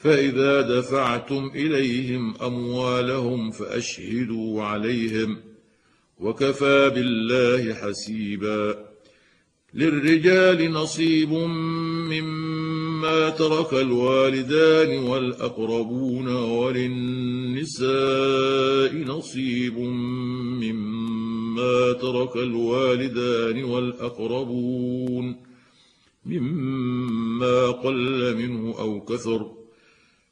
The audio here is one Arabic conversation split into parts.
فإذا دفعتم إليهم أموالهم فأشهدوا عليهم وكفى بالله حسيبا للرجال نصيب مما ترك الوالدان والأقربون وللنساء نصيب مما ترك الوالدان والأقربون مما قل منه أو كثر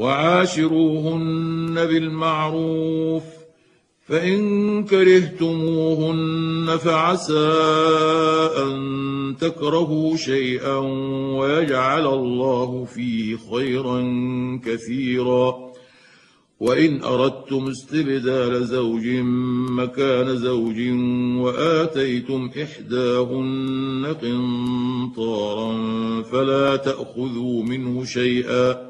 وعاشروهن بالمعروف فإن كرهتموهن فعسى أن تكرهوا شيئا ويجعل الله فيه خيرا كثيرا. وإن أردتم استبدال زوج مكان زوج وآتيتم إحداهن قنطارا فلا تأخذوا منه شيئا.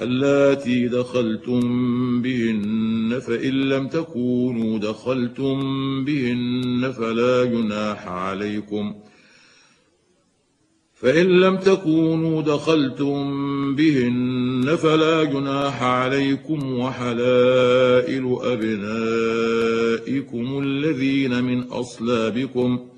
اللاتي دخلتم بهن فإن لم تكونوا دخلتم بهن فلا جناح عليكم. فإن لم تكونوا دخلتم بهن فلا جناح عليكم وحلائل أبنائكم الذين من أصلابكم ۖ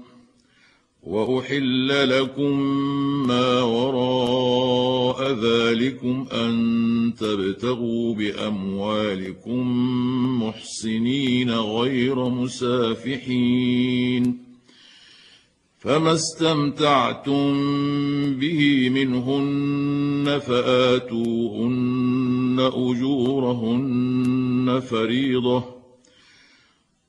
وأحل لكم ما وراء ذلكم أن تبتغوا بأموالكم محسنين غير مسافحين فما استمتعتم به منهن فآتوهن أجورهن فريضة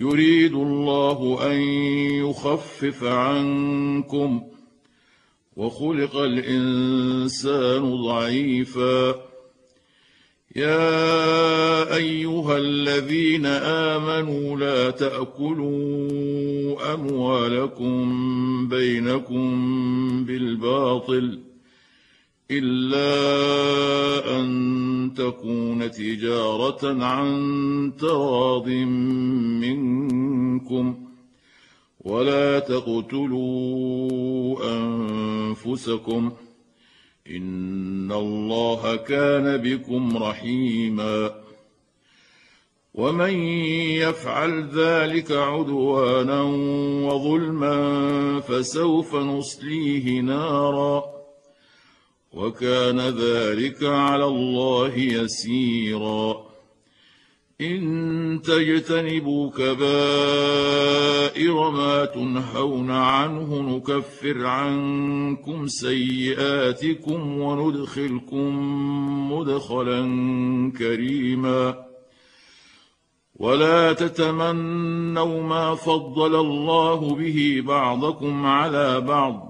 يريد الله أن يخفف عنكم وخلق الإنسان ضعيفا. يا أيها الذين آمنوا لا تأكلوا أموالكم بينكم بالباطل. إلا أن تكون تجارة عن تراض منكم ولا تقتلوا أنفسكم إن الله كان بكم رحيما ومن يفعل ذلك عدوانا وظلما فسوف نصليه نارا وكان ذلك على الله يسيرا. إن تجتنبوا كبائر ما تنهون عنه نكفر عنكم سيئاتكم وندخلكم مدخلا كريما. ولا تتمنوا ما فضل الله به بعضكم على بعض.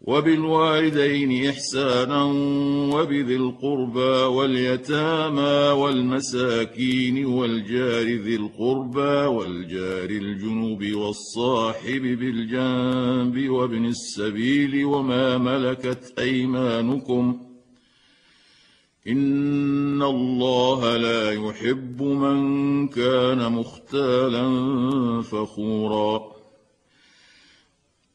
وبالوالدين إحسانا وبذي القربى واليتامى والمساكين والجار ذي القربى والجار الجنوب والصاحب بالجنب وابن السبيل وما ملكت أيمانكم إن الله لا يحب من كان مختالا فخورا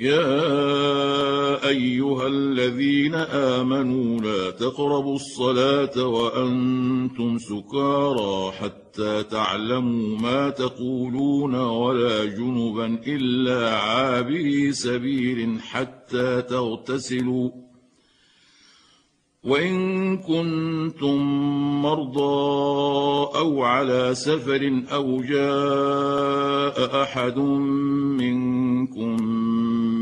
يا أيها الذين آمنوا لا تقربوا الصلاة وأنتم سكارى حتى تعلموا ما تقولون ولا جنبا إلا عابري سبيل حتى تغتسلوا. وإن كنتم مرضى أو على سفر أو جاء أحد منكم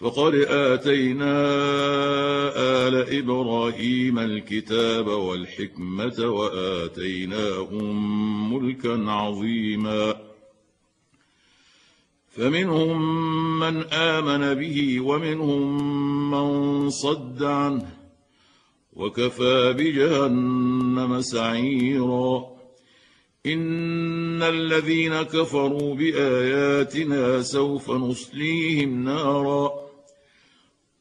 فقد آتينا آل إبراهيم الكتاب والحكمة وآتيناهم ملكا عظيما. فمنهم من آمن به ومنهم من صد عنه وكفى بجهنم سعيرا. إن الذين كفروا بآياتنا سوف نصليهم نارا.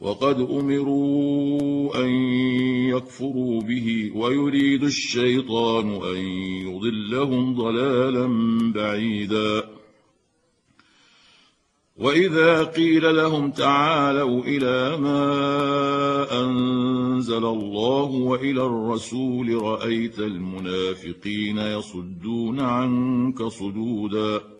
وقد أمروا أن يكفروا به ويريد الشيطان أن يضلهم ضلالا بعيدا. وإذا قيل لهم تعالوا إلى ما أنزل الله وإلى الرسول رأيت المنافقين يصدون عنك صدودا.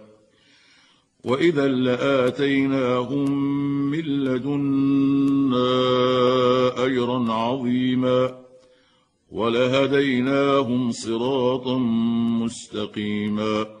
واذا لاتيناهم من لدنا اجرا عظيما ولهديناهم صراطا مستقيما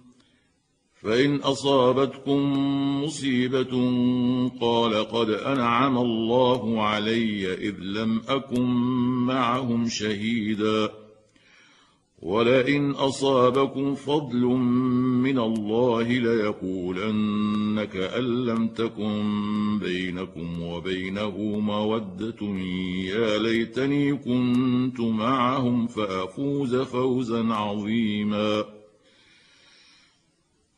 فإن أصابتكم مصيبة قال قد أنعم الله علي إذ لم أكن معهم شهيدا. ولئن أصابكم فضل من الله ليقولن كان لم تكن بينكم وبينه مودة. يا ليتني كنت معهم فأفوز فوزا عظيما.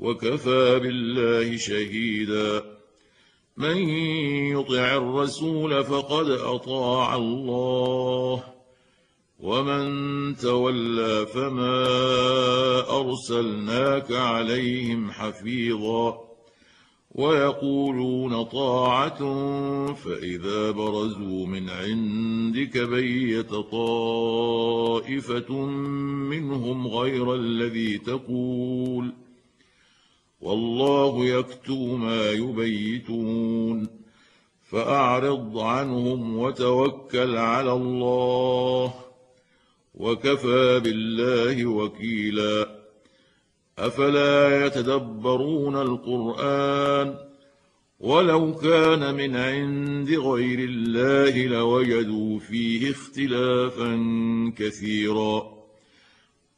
وكفى بالله شهيدا. من يطع الرسول فقد أطاع الله. ومن تولى فما أرسلناك عليهم حفيظا. ويقولون طاعة فإذا برزوا من عندك بيت طائفة منهم غير الذي تقول. والله يكتب ما يبيتون. فأعرض عنهم وتوكل على الله. وكفى بالله وكيلا. أفلا يتدبرون القرآن؟ ولو كان من عند غير الله لوجدوا فيه اختلافا كثيرا.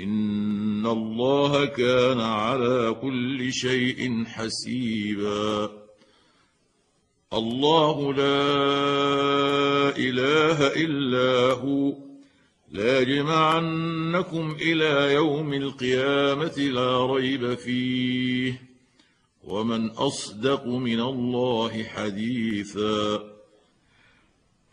ان الله كان على كل شيء حسيبا. الله لا اله الا هو. لاجمعنكم إلى يوم القيامه لا ريب فيه. ومن اصدق من الله حديثا.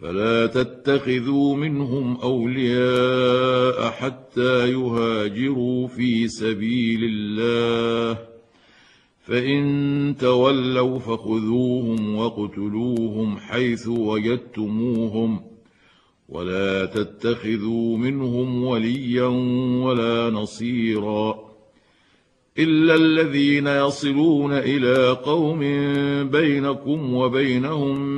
فلا تتخذوا منهم أولياء حتى يهاجروا في سبيل الله. فإن تولوا فخذوهم واقتلوهم حيث وجدتموهم. ولا تتخذوا منهم وليا ولا نصيرا. إلا الذين يصلون إلى قوم بينكم وبينهم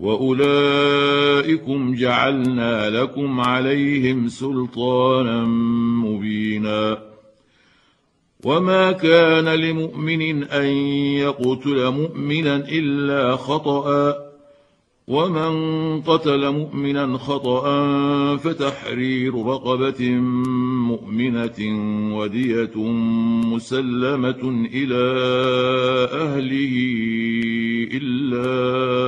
واولئكم جعلنا لكم عليهم سلطانا مبينا. وما كان لمؤمن ان يقتل مؤمنا الا خطأ. ومن قتل مؤمنا خطا فتحرير رقبه مؤمنه وديه مسلمه إلى اهله الا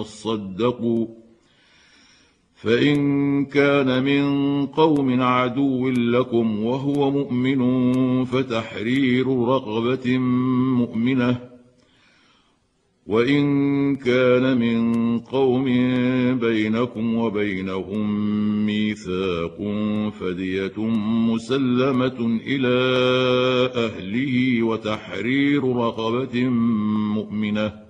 يصدقوا فإن كان من قوم عدو لكم وهو مؤمن فتحرير رقبه مؤمنة. وإن كان من قوم بينكم وبينهم ميثاق فدية مسلمة إلى أهله وتحرير رقبه مؤمنة.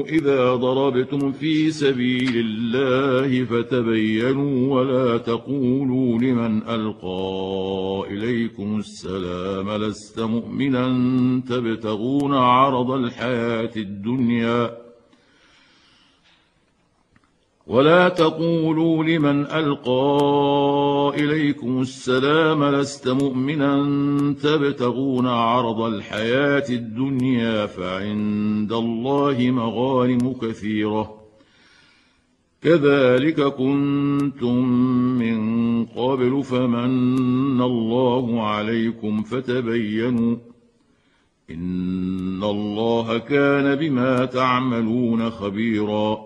إذا ضربتم في سبيل الله فتبينوا ولا تقولوا لمن ألقى إليكم السلام لست مؤمنا تبتغون عرض الحياة الدنيا ولا تقولوا لمن ألقى إليكم السلام لست مؤمنا تبتغون عرض الحياة الدنيا فعند الله مغانم كثيرة. كذلك كنتم من قبل فمن الله عليكم فتبينوا إن الله كان بما تعملون خبيرا.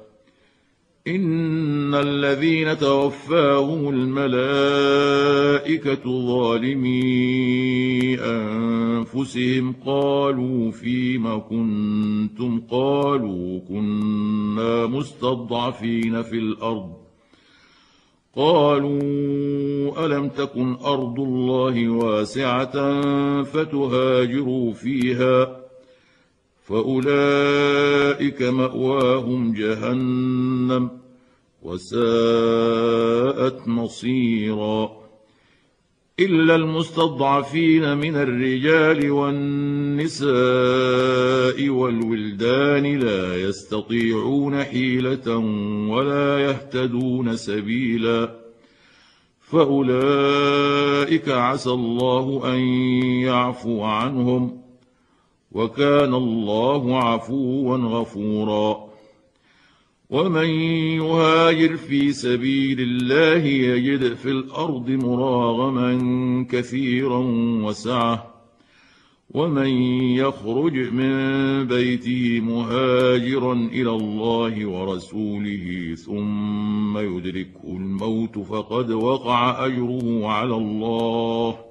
ان الذين توفاهم الملائكه ظالمي انفسهم قالوا فيم كنتم قالوا كنا مستضعفين في الأرض قالوا الم تكن ارض الله واسعه فتهاجروا فيها فاولئك ماواهم جهنم وساءت مصيرا الا المستضعفين من الرجال والنساء والولدان لا يستطيعون حيله ولا يهتدون سبيلا فاولئك عسى الله ان يعفو عنهم وكان الله عفوا غفورا. ومن يهاجر في سبيل الله يجد في الأرض مراغما كثيرا وسعة. ومن يخرج من بيته مهاجرا إلى الله ورسوله ثم يدركه الموت فقد وقع أجره على الله.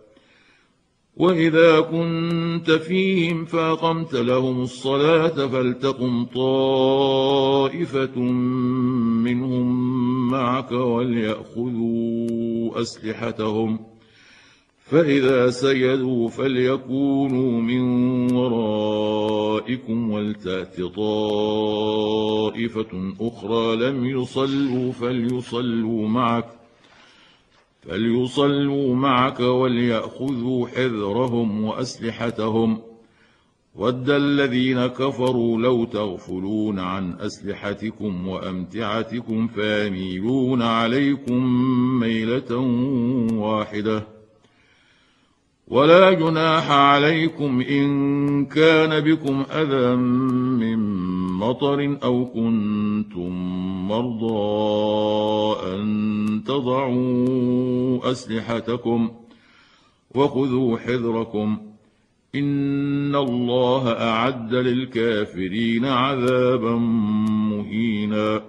واذا كنت فيهم فاقمت لهم الصلاه فلتقم طائفه منهم معك ولياخذوا اسلحتهم فاذا سجدوا فليكونوا من ورائكم ولتات طائفه أخرى لم يصلوا فليصلوا معك فليصلوا معك وليأخذوا حذرهم وأسلحتهم. ود الذين كفروا لو تغفلون عن أسلحتكم وأمتعتكم فيميلون عليكم ميلة واحدة. ولا جناح عليكم إن كان بكم أذى من مطر أو كنتم مرضى ان تضعوا أسلحتكم وخذوا حذركم إن الله أعد للكافرين عذابا مهينا.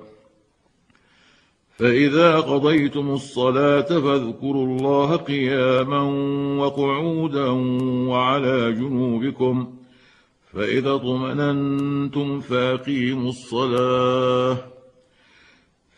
فإذا قضيتم الصلاة فاذكروا الله قياما وقعودا وعلى جنوبكم. فإذا اطمأننتم فأقيموا الصلاة.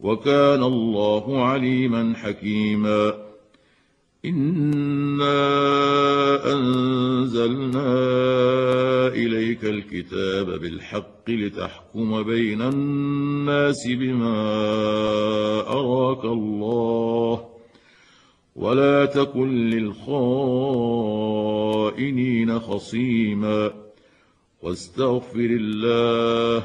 وكان الله عليما حكيما. إنا أنزلنا إليك الكتاب بالحق لتحكم بين الناس بما أراك الله ولا تكن للخائنين خصيما. واستغفر الله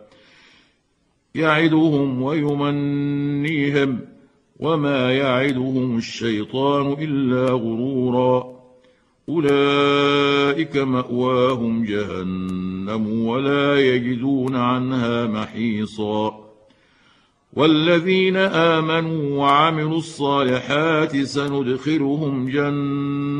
يعدهم ويمنيهم وما يعدهم الشيطان إلا غرورا. أولئك مأواهم جهنم ولا يجدون عنها محيصا. والذين آمنوا وعملوا الصالحات سندخلهم جنات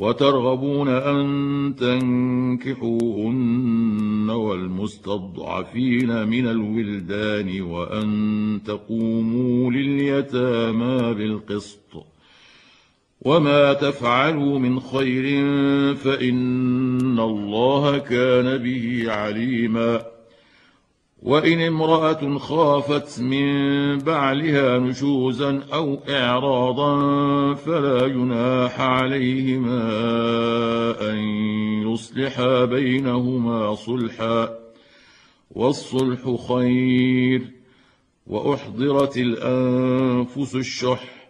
وترغبون أن تنكحوهن والمستضعفين من الولدان وأن تقوموا لليتامى بالقسط. وما تفعلوا من خير فإن الله كان به عليما. وإن امرأة خافت من بعلها نشوزا أو إعراضا فلا جناح عليهما أن يصلحا بينهما صلحا والصلح خير وأحضرت الأنفس الشح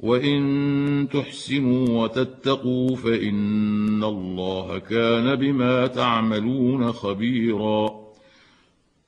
وإن تحسنوا وتتقوا فإن الله كان بما تعملون خبيرا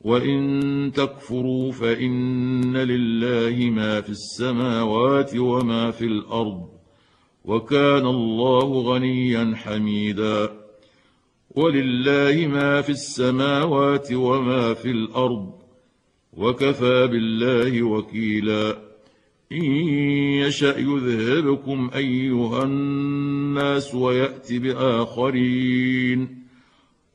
وإن تكفروا فإن لله ما في السماوات وما في الأرض وكان الله غنيا حميدا ولله ما في السماوات وما في الأرض وكفى بالله وكيلا إن يشأ يذهبكم أيها الناس ويات بآخرين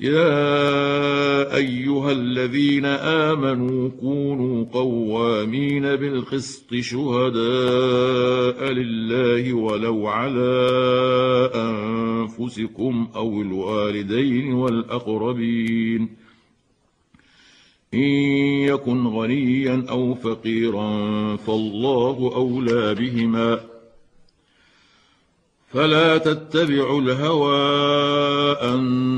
يا أيها الذين آمنوا كونوا قوامين بالقسط شهداء لله ولو على أنفسكم أو الوالدين والأقربين. إن يكن غنيا أو فقيرا فالله أولى بهما. فلا تتبعوا الهوى أن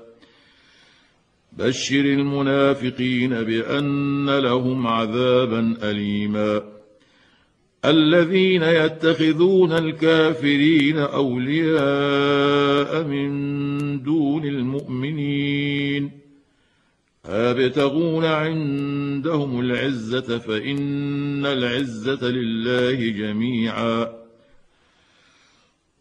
بشر المنافقين بأن لهم عذابا أليما. الذين يتخذون الكافرين أولياء من دون المؤمنين. ابتغون عندهم العزة فإن العزة لله جميعا.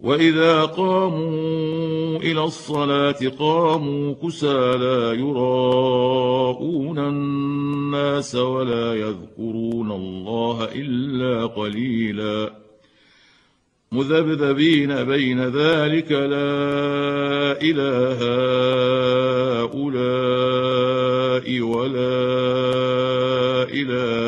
واذا قاموا إلى الصلاه قاموا كسالى يراءون الناس ولا يذكرون الله الا قليلا مذبذبين بين ذلك لا اله هؤلاء ولا اله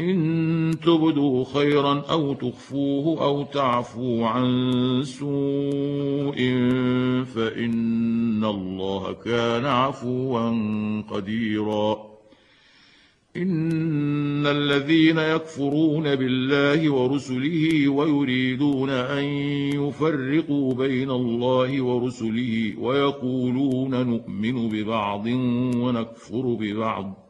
إن تبدوا خيرا أو تخفوه أو تعفوا عن سوء فإن الله كان عفوا قديرا. إن الذين يكفرون بالله ورسله ويريدون أن يفرقوا بين الله ورسله ويقولون نؤمن ببعض ونكفر ببعض.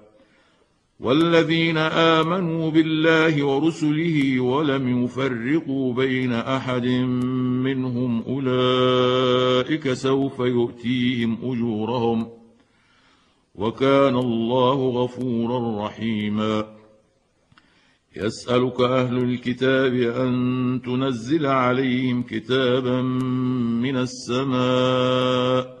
والذين آمنوا بالله ورسله ولم يفرقوا بين أحد منهم أولئك سوف يؤتيهم أجورهم وكان الله غفورا رحيما. يسألك أهل الكتاب أن تنزل عليهم كتابا من السماء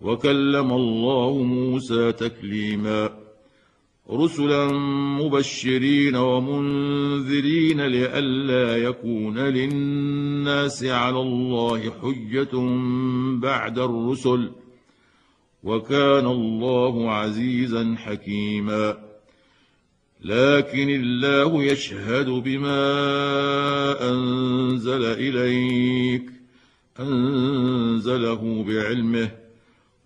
وكلم الله موسى تكليما. رسلا مبشرين ومنذرين لئلا يكون للناس على الله حجة بعد الرسل. وكان الله عزيزا حكيما. لكن الله يشهد بما أنزل إليك أنزله بعلمه.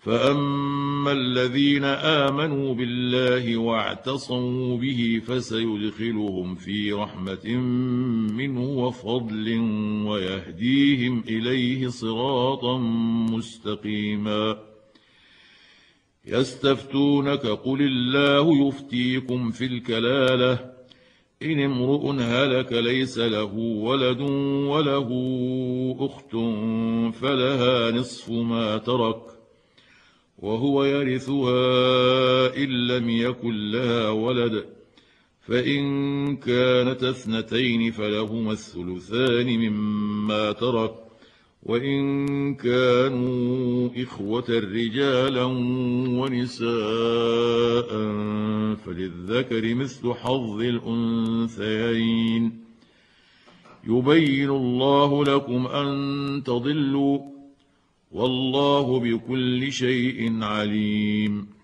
فاما الذين امنوا بالله واعتصموا به فسيدخلهم في رحمه منه وفضل ويهديهم اليه صراطا مستقيما يستفتونك قل الله يفتيكم في الكلاله ان امرؤ هلك ليس له ولد وله اخت فلها نصف ما ترك وهو يرثها إن لم يكن لها ولد فإن كانت اثنتين فلهما الثلثان مما ترك وإن كانوا إخوة رجالا ونساء فللذكر مثل حظ الأنثيين. يبين الله لكم أن تضلوا والله بكل شيء عليم.